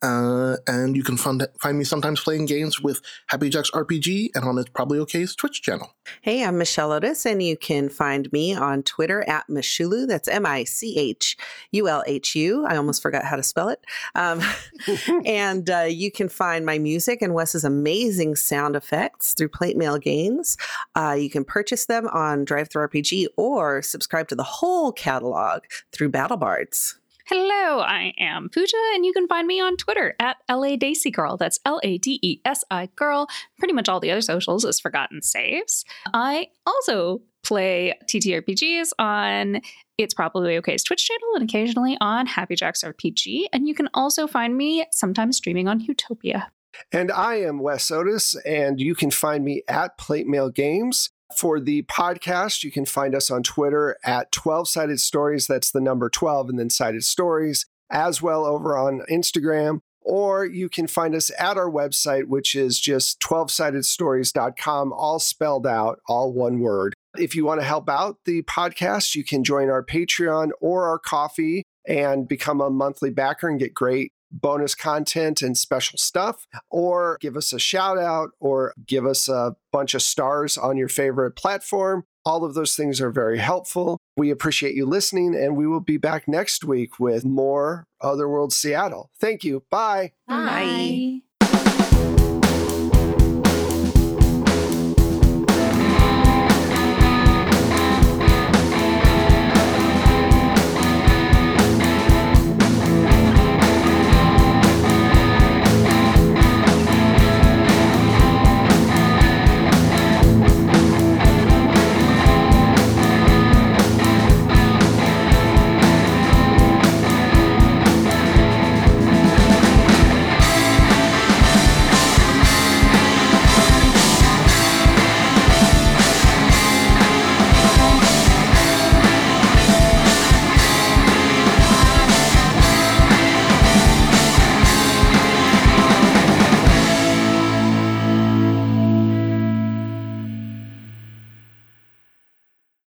Uh, and you can find, find me sometimes playing games with Happy Jacks RPG and on It's Probably OK's Twitch channel. Hey, I'm Michelle Otis, and you can find me on Twitter at Michulhu. That's M I C H U L H U. I almost forgot how to spell it. Um, and uh, you can find my music and Wes's amazing sound effects through Plate Mail Games. Uh, you can purchase them on Drive RPG or subscribe to the whole catalog through BattleBards. Hello, I am Pooja, and you can find me on Twitter at LaDesi Girl. That's L A D E S I Girl. Pretty much all the other socials is Forgotten Saves. I also play TTRPGs on It's Probably OK's Twitch channel and occasionally on Happy Jacks RPG. And you can also find me sometimes streaming on Utopia. And I am Wes Otis, and you can find me at Plate Mail Games. For the podcast, you can find us on Twitter at 12 Sided Stories. That's the number 12 and then Sided Stories, as well over on Instagram. Or you can find us at our website, which is just 12sidedstories.com, all spelled out, all one word. If you want to help out the podcast, you can join our Patreon or our Ko-fi and become a monthly backer and get great bonus content and special stuff, or give us a shout out or give us a bunch of stars on your favorite platform. All of those things are very helpful. We appreciate you listening, and we will be back next week with more Otherworld Seattle. Thank you. Bye. Bye.